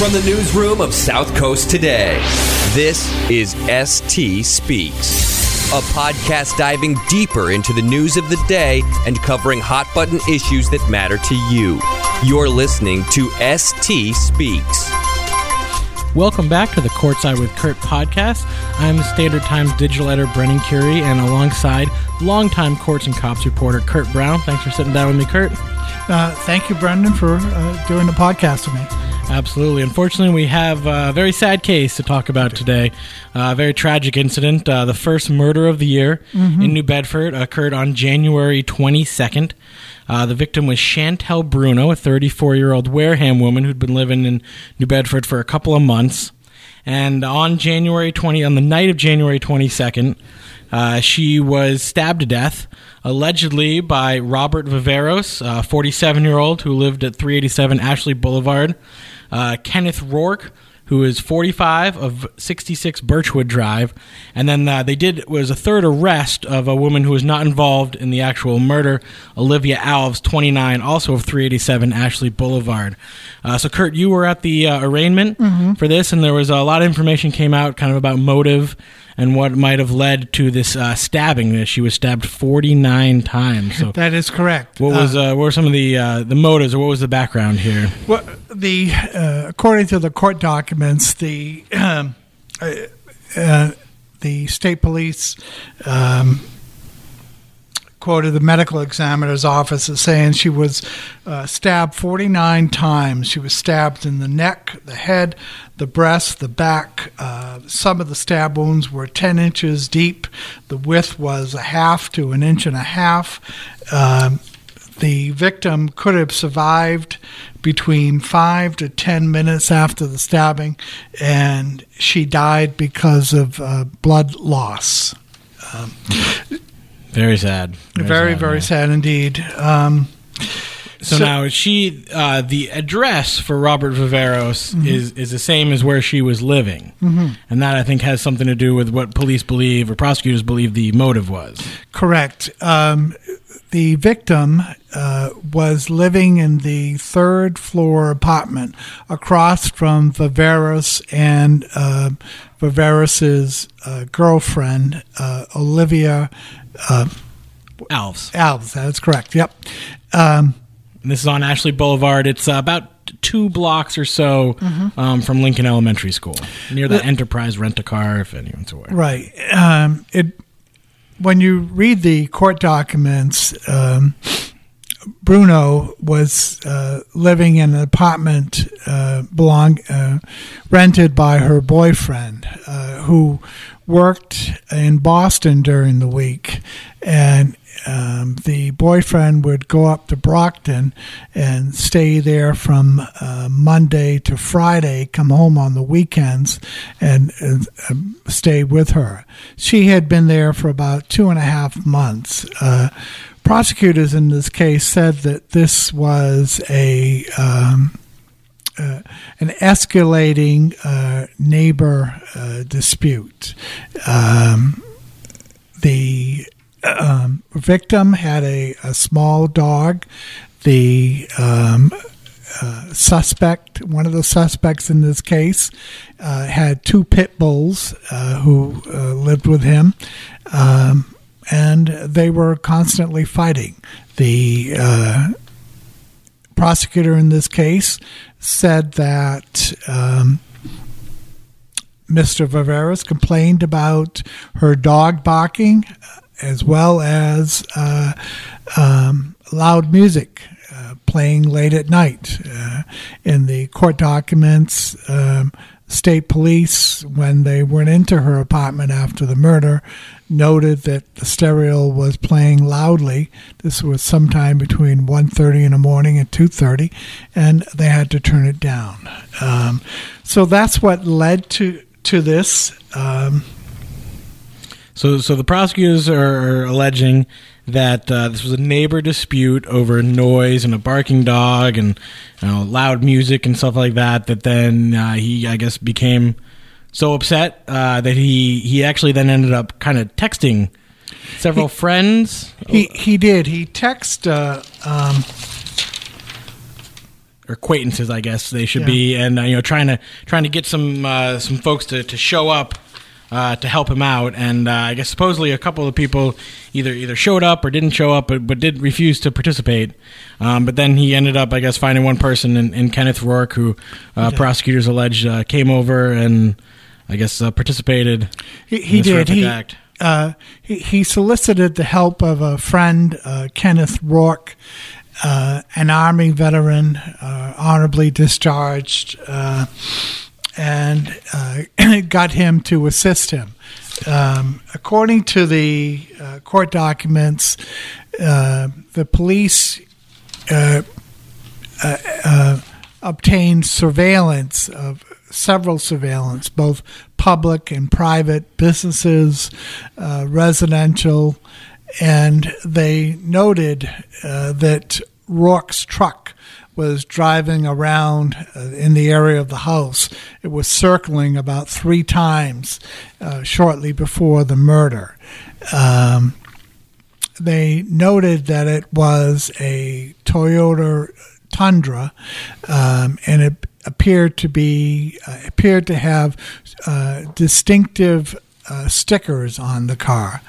From the newsroom of South Coast Today, this is ST Speaks, a podcast diving deeper into the news of the day and covering hot button issues that matter to you. You're listening to ST Speaks. Welcome back to the Courtside with Kurt podcast. I'm the Standard Times digital editor Brendan Kurie, and alongside longtime Courts and Cops reporter Kurt Brown. Thanks for sitting down with me, Kurt. Uh, thank you, Brendan, for uh, doing the podcast with me. Absolutely. Unfortunately, we have a very sad case to talk about today. Uh, a very tragic incident. Uh, the first murder of the year mm-hmm. in New Bedford occurred on January 22nd. Uh, the victim was Chantel Bruno, a 34 year old Wareham woman who'd been living in New Bedford for a couple of months. And on January 20, on the night of January 22nd, uh, she was stabbed to death, allegedly by Robert Viveiros, a 47 year old who lived at 387 Ashley Boulevard uh, Kenneth Rourke, who is 45 of 66 Birchwood Drive, and then uh, they did was a third arrest of a woman who was not involved in the actual murder, Olivia Alves, 29, also of 387 Ashley Boulevard. Uh, so, Kurt, you were at the uh, arraignment mm-hmm. for this, and there was a lot of information came out, kind of about motive and what might have led to this uh, stabbing. She was stabbed 49 times. So that is correct. What was uh, what were some of the uh, the motives, or what was the background here? Well, the uh, according to the court documents, the um, uh, uh, the state police. Um, quoted the medical examiner's office as saying she was uh, stabbed 49 times. She was stabbed in the neck, the head, the breast, the back. Uh, some of the stab wounds were 10 inches deep. The width was a half to an inch and a half. Um, the victim could have survived between five to 10 minutes after the stabbing, and she died because of uh, blood loss. Um, very sad. Very, very sad, very sad indeed. Um, so, so, now she, uh, the address for Robert Viveiros mm-hmm. is is the same as where she was living, mm-hmm. and that I think has something to do with what police believe or prosecutors believe the motive was. Correct. Um, the victim uh, was living in the third floor apartment across from Viveiros and uh, Viveiros's uh, girlfriend uh, Olivia uh, Alves. Alves, that's correct. Yep. Um, this is on Ashley Boulevard. It's uh, about two blocks or so mm-hmm. um, from Lincoln Elementary School, near the, the Enterprise Rent a Car, if anyone's aware. Right. Um, it when you read the court documents. Um, Bruno was uh, living in an apartment uh, belong uh, rented by her boyfriend, uh, who worked in Boston during the week, and um, the boyfriend would go up to Brockton and stay there from uh, Monday to Friday, come home on the weekends, and uh, stay with her. She had been there for about two and a half months. Uh, prosecutors in this case said that this was a um, uh, an escalating uh, neighbor uh, dispute. Um, the um, victim had a, a, small dog. The um, uh, suspect, one of the suspects in this case, uh, had two pit bulls uh, who lived with him. Um, and they were constantly fighting. The prosecutor in this case said that um, Mr. Viveiros complained about her dog barking as well as uh, um, loud music uh, playing late at night. Uh, in the court documents, um, state police, when they went into her apartment after the murder, noted that the stereo was playing loudly. This was sometime between 1.30 in the morning and 2.30, and they had to turn it down. Um, so that's what led to, to this. Um, so, so the prosecutors are alleging that uh, this was a neighbor dispute over noise and a barking dog and you know, loud music and stuff like that. That then uh, he, I guess, became so upset uh, that he he actually then ended up kind of texting several he, friends. He he did. He texted. Uh, um, or acquaintances, I guess they should Yeah. be, and uh, you know, trying to trying to get some uh, some folks to, to show up uh, to help him out. And uh, I guess supposedly a couple of people either either showed up or didn't show up, but, but did refuse to participate. Um, but then he ended up, I guess, finding one person in, in Kenneth Rourke, who uh, prosecutors alleged uh, came over and I guess uh, participated. He, he did. He, act. uh, he he solicited the help of a friend, uh, Kenneth Rourke, uh, an Army veteran, uh, honorably discharged, uh, and uh, got him to assist him. Um, according to the uh, court documents, uh, the police uh, uh, uh, obtained surveillance of several surveillance, both public and private businesses, residential, and they noted that Rourke's truck was driving around uh, in the area of the house. It was circling about three times uh, shortly before the murder. Um, they noted that it was a Toyota Tundra, um, and it appeared to be uh, appeared to have uh, distinctive uh, stickers on the car.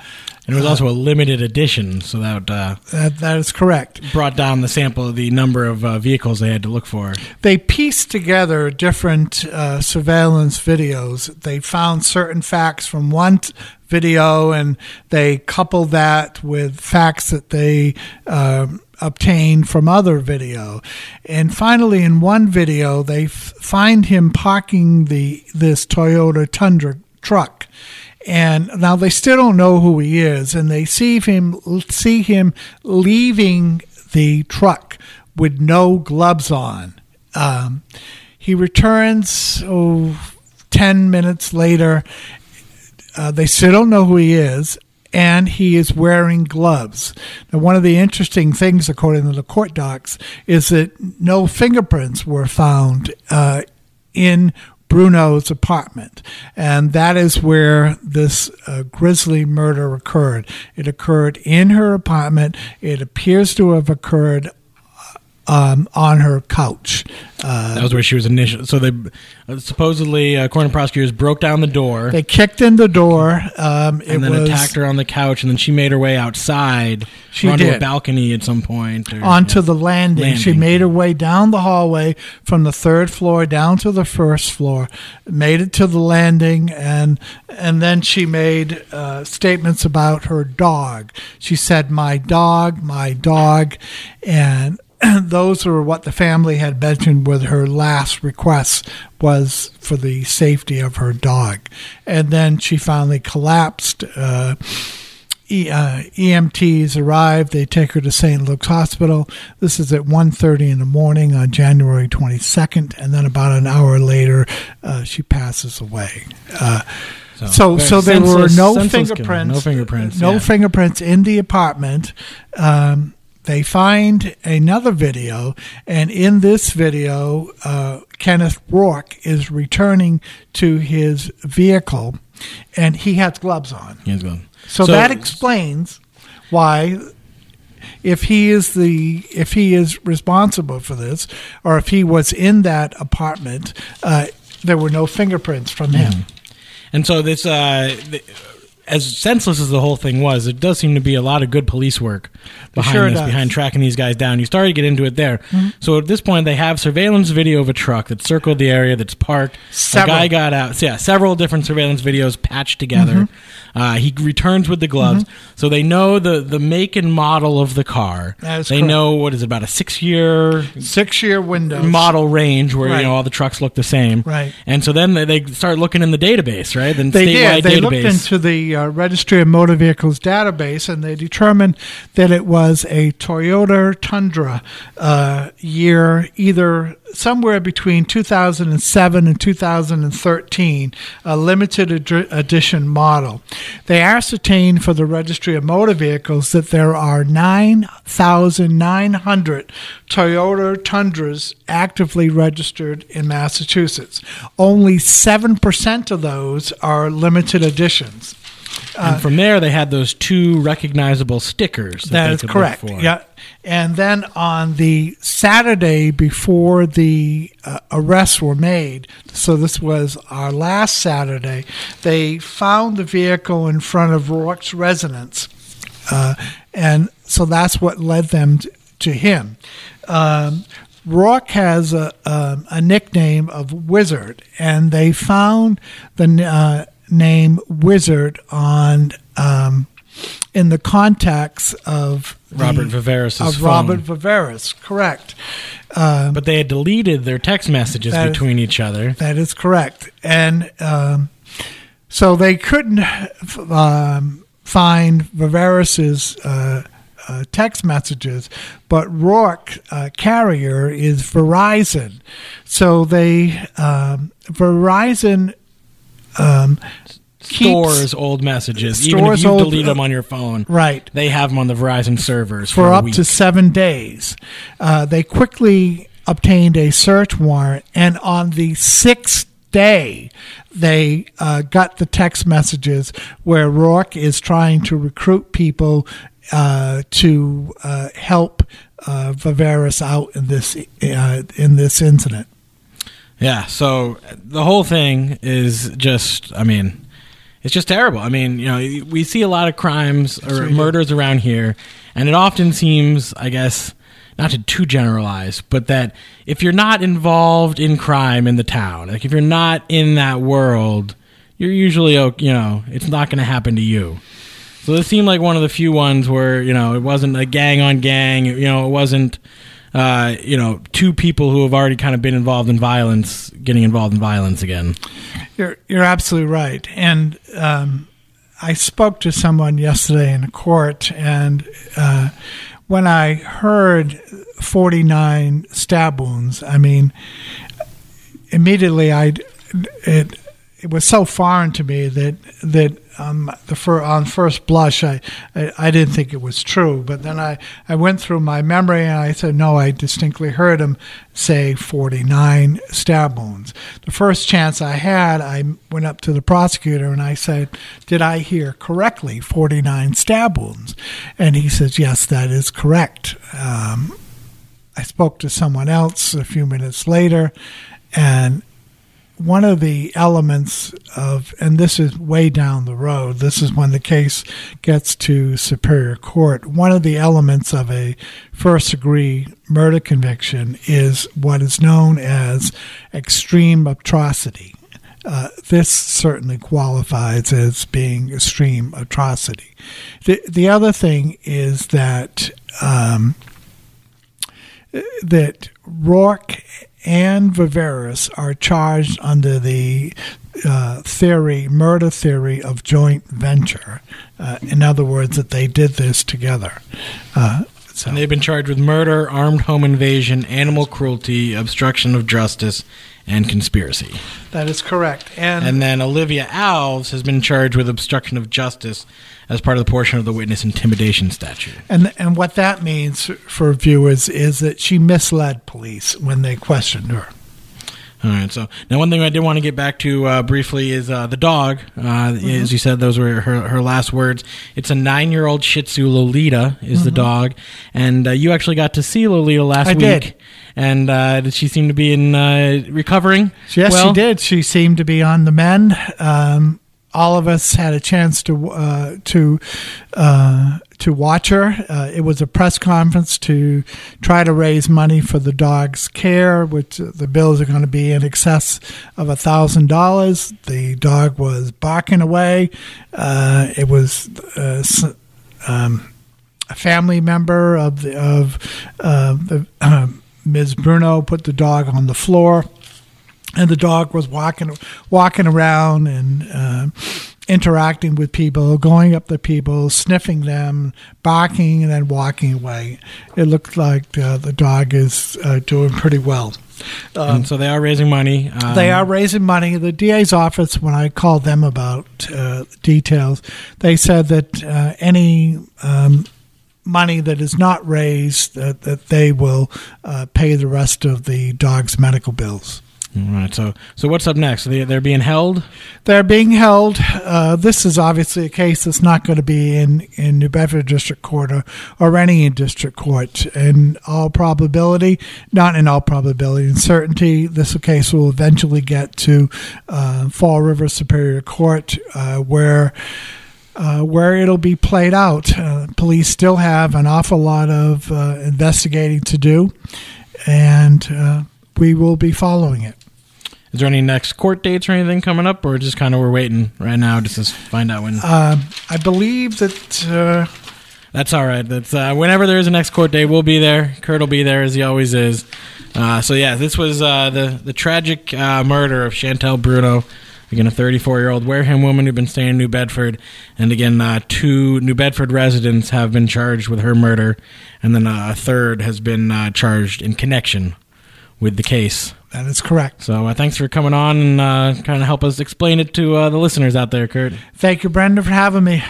And it was also a limited edition, so that uh, That, that is correct. brought down the sample, of the number of uh, vehicles they had to look for. They pieced together different uh, surveillance videos. They found certain facts from one t- video, and they coupled that with facts that they um obtained from other video. And finally, in one video, they f- find him parking the this Toyota Tundra truck. And now they still don't know who he is, and they see him see him leaving the truck with no gloves on. Um, he returns oh, 10 minutes later. Uh, they still don't know who he is, and he is wearing gloves. Now, one of the interesting things, according to the court docs, is that no fingerprints were found uh, in Bruno's apartment. And that is where this uh, grisly murder occurred. It occurred in her apartment. It appears to have occurred um, on her couch. Uh, That was where she was initially. So they uh, supposedly, uh, according to prosecutors, broke down the door they kicked in the door. Um, it and then was attacked her on the couch, and then she made her way outside She onto a did. balcony at some point. or- onto yeah. the landing. She made her way down the hallway from the third floor down to the first floor, made it to the landing, and and then she made uh, statements about her dog. She said, "My dog, my dog," and those were what the family had mentioned with her last request was for the safety of her dog. And then she finally collapsed. Uh, E- uh, EMTs arrive. They take her to St. Luke's Hospital. This is at 1.30 in the morning on January 22nd, and then about an hour later, uh, she passes away. Uh, so, very so there were no fingerprints. No fingerprints. No yeah. fingerprints in the apartment. Um, they find another video, and in this video, uh, Kenneth Rourke is returning to his vehicle, and he has gloves on. He was gone. So, that explains why if he is the if he is responsible for this or if he was in that apartment uh, there were no fingerprints from him And so this, uh, th- as senseless as the whole thing was, it does seem to be a lot of good police work behind sure this, does. Mm-hmm. behind tracking these guys down. You started to get into it there. So at this point, they have surveillance video of a truck that circled the area that's parked. Several. A guy got out. So yeah, several different surveillance videos patched together. Mm-hmm. Uh, he returns with the gloves, so they know the the make and model of the car. They correct. know what is it, about a six year six year window model range where Right. you know all the trucks look the same. Right. And so then they, they start looking in the database, right? The they statewide did. They database. looked into the uh, Registry of Motor Vehicles database, and they determined that it was a Toyota Tundra uh, year, either somewhere between 2007 and 2013, a limited ed- edition model. They ascertained for the Registry of Motor Vehicles that there are 9,900 Toyota Tundras actively registered in Massachusetts. Only 7% of those are limited editions. And from there, they had those two recognizable stickers. That, That is correct. Yeah. And then on the Saturday before the uh, arrests were made, so this was our last Saturday, they found the vehicle in front of Rourke's residence. Uh, and so that's what led them t- to him. Um, Rourke has a, um, a nickname of Wizard, and they found the uh, name Wizard on um, in the contacts of the- Robert Viveiros's of phone. Robert Viveiros. Correct. Um, But they had deleted their text messages That is- between each other. That is correct. And um, so they couldn't um, find Viveiros's uh, uh, text messages, but Rourke uh, carrier is Verizon. So they um, Verizon um, keeps- Stores old messages. Even if you old- delete them on your phone, right they have them on the Verizon servers for, for up to seven days. Uh, they quickly obtained a search warrant, and on the sixth day, they uh, got the text messages where Rourke is trying to recruit people uh, to uh, help uh, Viveiros out in this uh, in this incident. Yeah, so the whole thing is just, I mean, it's just terrible. I mean, you know, we see a lot of crimes or murders around here, and it often seems, I guess, not to too generalize, but that if you're not involved in crime in the town, like if you're not in that world, you're usually, you know, it's not going to happen to you. So this seemed like one of the few ones where you know it wasn't a gang on gang. You know, it wasn't uh, you know two people who have already kind of been involved in violence getting involved in violence again. You're you're absolutely right. And um, I spoke to someone yesterday in a court, and uh, when I heard 49 stab wounds, I mean, immediately I it it was so foreign to me that that um, the fir- on first blush I, I I didn't think it was true, but then I I went through my memory and I said no, I distinctly heard him say 49 stab wounds. The first chance I had, I went up to the prosecutor and I said, "Did I hear correctly? 49 stab wounds?" And he says, "Yes, that is correct." Um, I spoke to someone else a few minutes later, and one of the elements of, and this is way down the road, this is when the case gets to Superior Court. One of the elements of a first degree murder conviction is what is known as extreme atrocity. Uh, this certainly qualifies as being extreme atrocity. The, the other thing is that um, that Rourke and Viveiros are charged under the uh, theory, murder theory of joint venture. Uh, in other words, that they did this together. Uh, so, And they've been charged with murder, armed home invasion, animal cruelty, obstruction of justice, and conspiracy. that is correct. And, And then Olivia Alves has been charged with obstruction of justice as part of the portion of the witness intimidation statute. and and what that means for viewers is that she misled police when they questioned her. All right. So now, one thing I did want to get back to uh, briefly is uh, the dog. Uh, Mm-hmm. As you said, those were her, her last words. It's a nine-year-old Shih Tzu. Lolita is the dog, and uh, you actually got to see Lolita last Mm-hmm. I week. did. And uh, did she seem to be in uh, recovering? Yes, well? she did. She seemed to be on the mend. Um, all of us had a chance to uh, to uh, to watch her. Uh, it was a press conference to try to raise money for the dog's care, which the bills are going to be in excess of a thousand dollars. The dog was barking away. Uh, it was. Uh, um, a family member of the of uh, the Ms. Bruno put the dog on the floor, and the dog was walking walking around and uh, interacting with people, going up to people, sniffing them, barking, and then walking away. It looked like uh, the dog is uh, doing pretty well. And so they are raising money. Um, They are raising money. The DA's office, when I called them about uh, details, they said that uh, any um, money that is not raised, that, that they will uh, pay the rest of the dog's medical bills. All right. So, so what's up next? They, they're being held. They're being held. Uh, this is obviously a case that's not going to be in, in New Bedford District Court or, or any district court. In all probability, not in all probability, in certainty, this case will eventually get to uh, Fall River Superior Court, uh, where uh, where it'll be played out. Uh, police still have an awful lot of uh, investigating to do, and uh, we will be following it. Is there any next court dates or anything coming up, or just kind of we're waiting right now just to find out when? Um, I believe that. Uh, That's all right. That's uh, whenever there is a next court date, we'll be there. Kurt will be there as he always is. Uh, so yeah, this was uh, the the tragic uh, murder of Chantel Bruno. Again, a 34 year old Wareham woman who'd been staying in New Bedford, and again, uh, two New Bedford residents have been charged with her murder, and then uh, a third has been uh, charged in connection with the case. that is correct. So uh, thanks for coming on and uh, kind of help us explain it to uh, the listeners out there, Kurt. Thank you, Brenda, for having me.